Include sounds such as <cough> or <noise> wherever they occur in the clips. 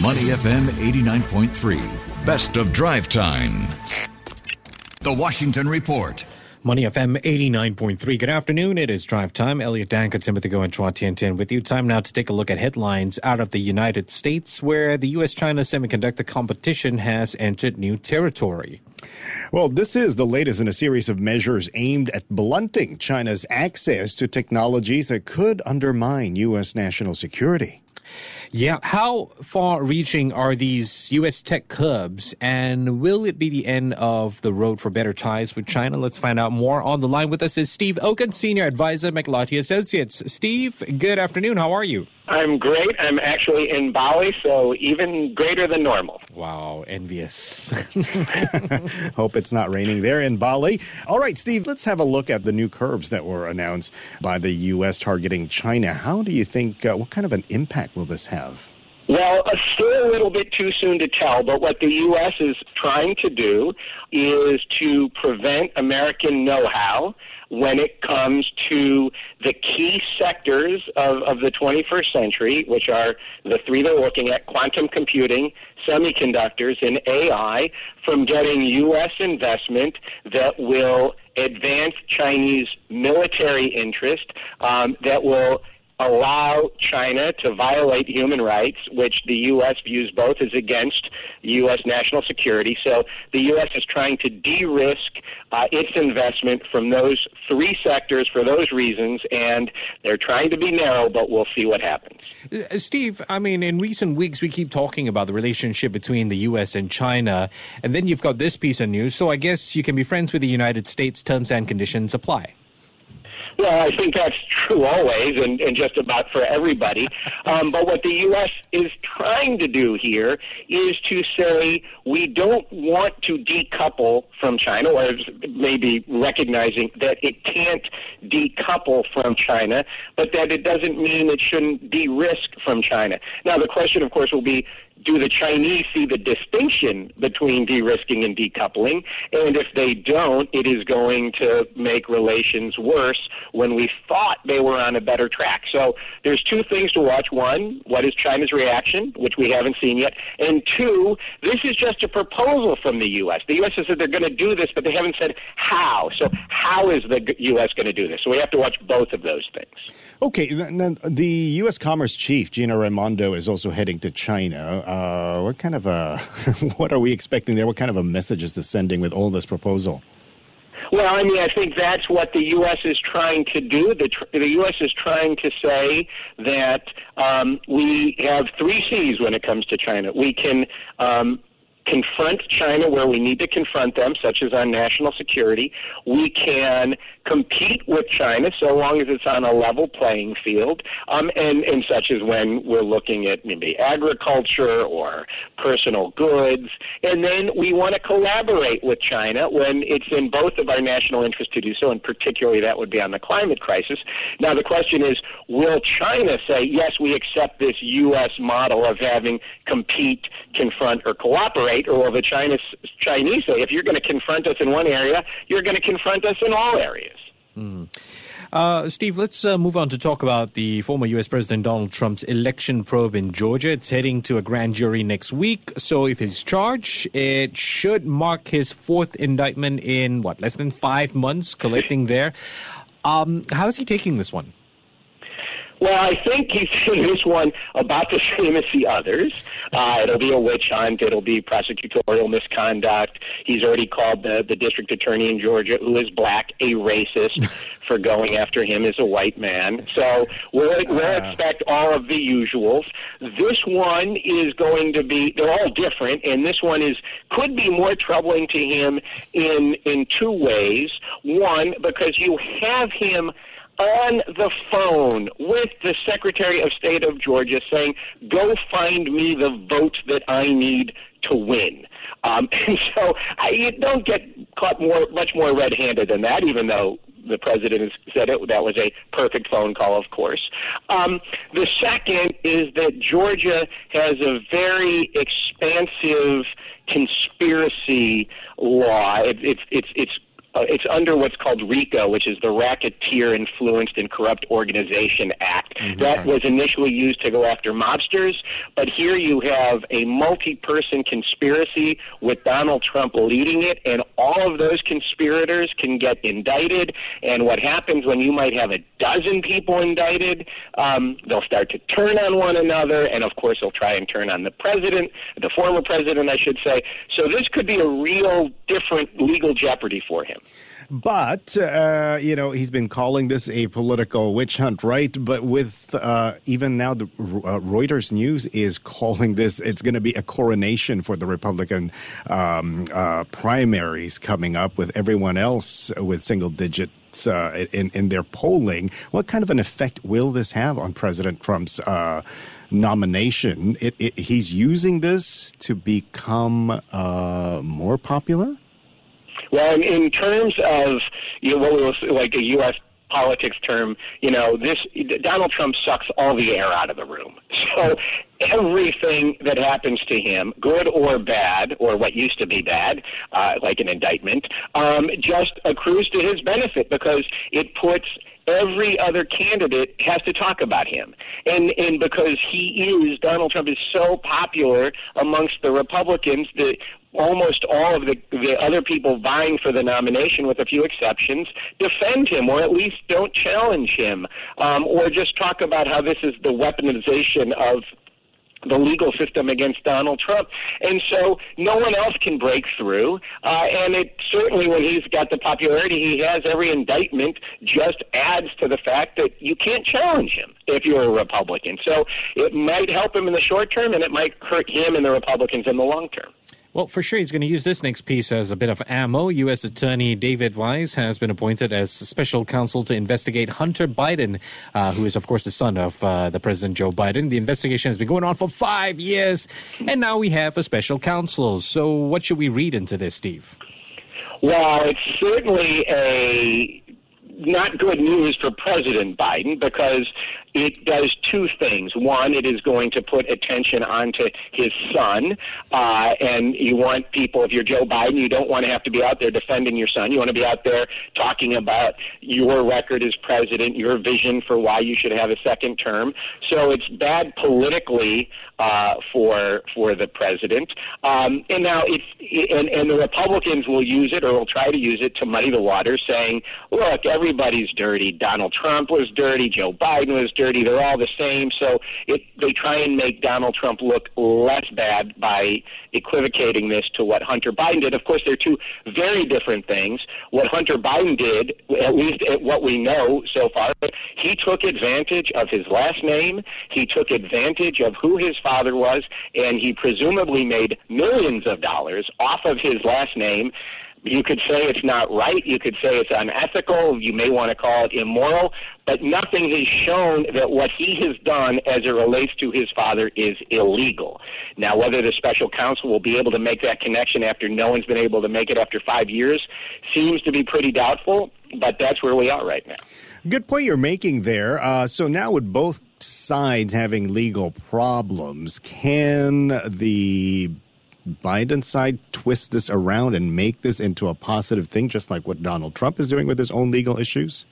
Money FM 89.3. Best of drive time. The Washington Report. Money FM 89.3. Good afternoon. It is drive time. Elliot Danker, Timothy Go, and Chua Tian Tian with you. Time now to take a look at headlines out of the United States where the U.S. China semiconductor competition has entered new territory. Well, this is the latest in a series of measures aimed at blunting China's access to technologies that could undermine U.S. national security. Yeah, how far reaching are these U.S. tech curbs, and will it be the end of the road for better ties with China? Let's find out more. On the line with us is Steve Okun, Senior Advisor, McLarty Associates. Steve, good afternoon. How are you? I'm great. I'm actually in Bali, so even greater than normal. Wow, envious. <laughs> Hope it's not raining there in Bali. All right, Steve, let's have a look at the new curbs that were announced by the U.S. targeting China. How do you think, uh, what kind of an impact will this have? Well, uh, still a little bit too soon to tell, but what the U.S. is trying to do is to prevent American know how when it comes to the key sectors of, of the 21st century, which are the three they're looking at quantum computing, semiconductors, and AI, from getting U.S. investment that will advance Chinese military interest, um, that will allow China to violate human rights, which the U.S. views both as against U.S. national security. So the U.S. is trying to de risk uh, its investment from those three sectors for those reasons, and they're trying to be narrow, but we'll see what happens. Uh, Steve, I mean, in recent weeks, we keep talking about the relationship between the U.S. and China, and then you've got this piece of news. So I guess you can be friends with the United States, terms and conditions apply. Well, I think that's true always and, and just about for everybody. Um, but what the U.S. is trying to do here is to say we don't want to decouple from China, or maybe recognizing that it can't decouple from China, but that it doesn't mean it shouldn't de risk from China. Now, the question, of course, will be do the Chinese see the distinction between de-risking and decoupling? And if they don't, it is going to make relations worse when we thought they were on a better track. So there's two things to watch. One, what is China's reaction, which we haven't seen yet? And two, this is just a proposal from the U.S. The U.S. has said they're going to do this, but they haven't said how. So how is the U.S. going to do this? So we have to watch both of those things. Okay, the U.S. Commerce Chief Gina Raimondo is also heading to China. Uh, what kind of a <laughs> what are we expecting there? What kind of a message is this sending with all this proposal? Well, I mean, I think that's what the U.S. is trying to do. The, tr- the U.S. is trying to say that um, we have three C's when it comes to China. We can um, confront China where we need to confront them, such as on national security. We can compete with China so long as it's on a level playing field, um, and, and such as when we're looking at maybe agriculture or personal goods. And then we want to collaborate with China when it's in both of our national interests to do so, and particularly that would be on the climate crisis. Now, the question is will China say, yes, we accept this U.S. model of having compete, confront, or cooperate, or will the China, Chinese say, if you're going to confront us in one area, you're going to confront us in all areas? Mm. Uh, Steve, let's uh, move on to talk about the former U.S. President Donald Trump's election probe in Georgia. It's heading to a grand jury next week. So, if he's charged, it should mark his fourth indictment in what, less than five months collecting there. Um, how is he taking this one? Well, I think he's <laughs> in this one about the same as the others. Uh, it'll be a witch hunt. It'll be prosecutorial misconduct. He's already called the, the district attorney in Georgia, who is black, a racist <laughs> for going after him as a white man. So we'll, we'll uh. expect all of the usuals. This one is going to be, they're all different, and this one is, could be more troubling to him in, in two ways. One, because you have him on the phone with the Secretary of State of Georgia saying, go find me the votes that I need to win. Um, <laughs> and so I, you don't get caught more, much more red-handed than that, even though the president has said it. That was a perfect phone call, of course. Um, the second is that Georgia has a very expansive conspiracy law. It, it's it's it's uh, it's under what's called RICO, which is the Racketeer Influenced and Corrupt Organization Act. Mm-hmm. That was initially used to go after mobsters, but here you have a multi-person conspiracy with Donald Trump leading it, and all of those conspirators can get indicted. And what happens when you might have a dozen people indicted? Um, they'll start to turn on one another, and of course, they'll try and turn on the president, the former president, I should say. So this could be a real different legal jeopardy for him. But, uh, you know, he's been calling this a political witch hunt, right? But with uh, even now, the uh, Reuters News is calling this, it's going to be a coronation for the Republican um, uh, primaries coming up with everyone else with single digits uh, in, in their polling. What kind of an effect will this have on President Trump's uh, nomination? It, it, he's using this to become uh, more popular? Well, in, terms of you know, what was like a U.S politics term, you know, this Donald Trump sucks all the air out of the room. So everything that happens to him, good or bad, or what used to be bad, uh, like an indictment, um, just accrues to his benefit because it puts every other candidate has to talk about him. And and because he is Donald Trump is so popular amongst the Republicans that almost all of the, the other people vying for the nomination, with a few exceptions, defend him or at least don't challenge him um, or just talk about how this is the weaponization of the legal system against Donald Trump. And so no one else can break through. Uh, and it certainly, when he's got the popularity he has, every indictment just adds to the fact that you can't challenge him if you're a Republican. So it might help him in the short term, and it might hurt him and the Republicans in the long term. Well, for sure, he's going to use this next piece as a bit of ammo. U.S. Attorney David Weiss has been appointed as special counsel to investigate Hunter Biden, uh, who is, of course, the son of uh, the President Joe Biden. The investigation has been going on for five years, and now we have a special counsel. So, what should we read into this, Steve? Well, it's certainly a not good news for President Biden because it does two things. One, it is going to put attention onto his son, uh, and you want people, if you're Joe Biden, you don't want to have to be out there defending your son. You want to be out there talking about your record as president, your vision for why you should have a second term. So it's bad politically uh, for for the president. Um, and now it's and, and the Republicans will use it or will try to use it to muddy the water, saying, "Look, everybody's dirty. Donald Trump was dirty. Joe Biden was dirty." They're all the same. So it, they try and make Donald Trump look less bad by equivocating this to what Hunter Biden did. Of course, they're two very different things. What Hunter Biden did, at least at what we know so far, he took advantage of his last name. He took advantage of who his father was, and he presumably made millions of dollars off of his last name you could say it's not right. You could say it's unethical. You may want to call it immoral. But nothing has shown that what he has done as it relates to his father is illegal. Now, whether the special counsel will be able to make that connection after no one's been able to make it after five years seems to be pretty doubtful. But that's where we are right now. Good point you're making there. Uh, so now, with both sides having legal problems, can the Biden side twist this around and make this into a positive thing, just like what Donald Trump is doing with his own legal issues?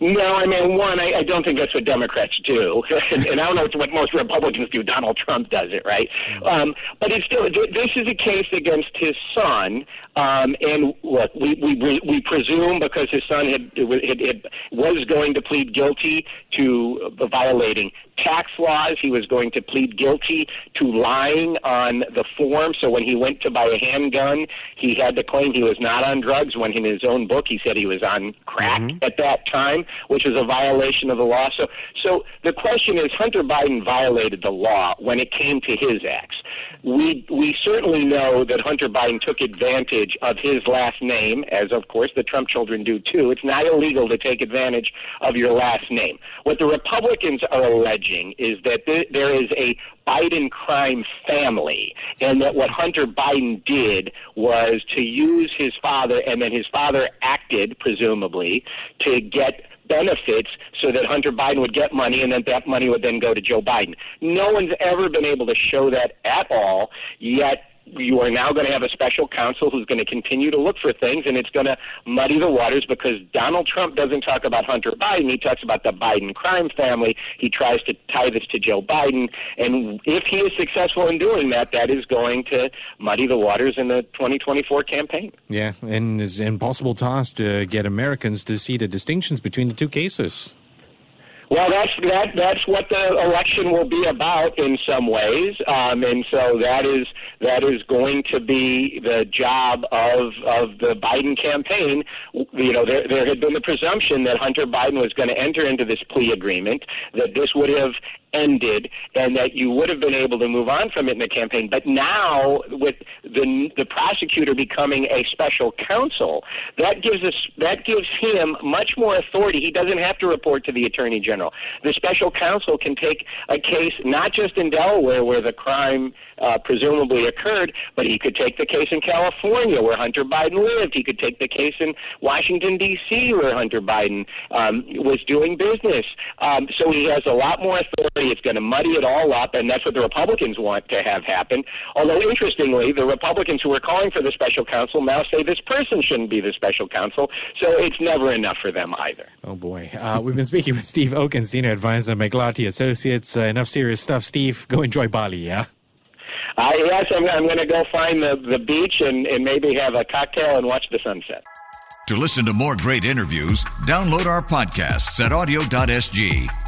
No, I mean, one, I, I don't think that's what Democrats do, <laughs> and, and I don't know what most Republicans do. Donald Trump does it, right? Um, but it's still this is a case against his son, um, and look, we, we we presume because his son had, had, had was going to plead guilty to violating tax laws, he was going to plead guilty to lying on the form. So when he went to buy a handgun, he had to claim he was not on drugs. When in his own book he said he was on crack mm-hmm. at that time which was a violation of the law. So, so the question is, Hunter Biden violated the law when it came to his acts. We we certainly know that Hunter Biden took advantage of his last name, as of course the Trump children do too. It's not illegal to take advantage of your last name. What the Republicans are alleging is that there is a Biden crime family, and that what Hunter Biden did was to use his father, and then his father acted, presumably, to get benefits so that Hunter Biden would get money and then that money would then go to Joe Biden. No one's ever been able to show that at all, yet you are now going to have a special counsel who's going to continue to look for things, and it's going to muddy the waters because Donald Trump doesn't talk about Hunter Biden. He talks about the Biden crime family. He tries to tie this to Joe Biden, and if he is successful in doing that, that is going to muddy the waters in the 2024 campaign. Yeah, and it's impossible task to get Americans to see the distinctions between the two cases. Well, that's that. That's what the election will be about in some ways, um, and so that is that is going to be the job of of the Biden campaign. You know, there there had been the presumption that Hunter Biden was going to enter into this plea agreement, that this would have ended and that you would have been able to move on from it in the campaign. But now, with the the prosecutor becoming a special counsel, that gives us that gives him much more authority. He doesn't have to report to the attorney general. The special counsel can take a case not just in Delaware where the crime uh, presumably occurred, but he could take the case in California where Hunter Biden lived. He could take the case in Washington D.C. where Hunter Biden um, was doing business. Um, so he has a lot more authority it's going to muddy it all up, and that's what the Republicans want to have happen. Although, interestingly, the Republicans who are calling for the special counsel now say this person shouldn't be the special counsel, so it's never enough for them either. Oh, boy. Uh, we've been speaking with Steve Okun, Senior Advisor, McLarty Associates. Uh, enough serious stuff. Steve, go enjoy Bali, yeah? Uh, yes, I'm, I'm going to go find the, the beach and, and maybe have a cocktail and watch the sunset. To listen to more great interviews, download our podcasts at awedio.sg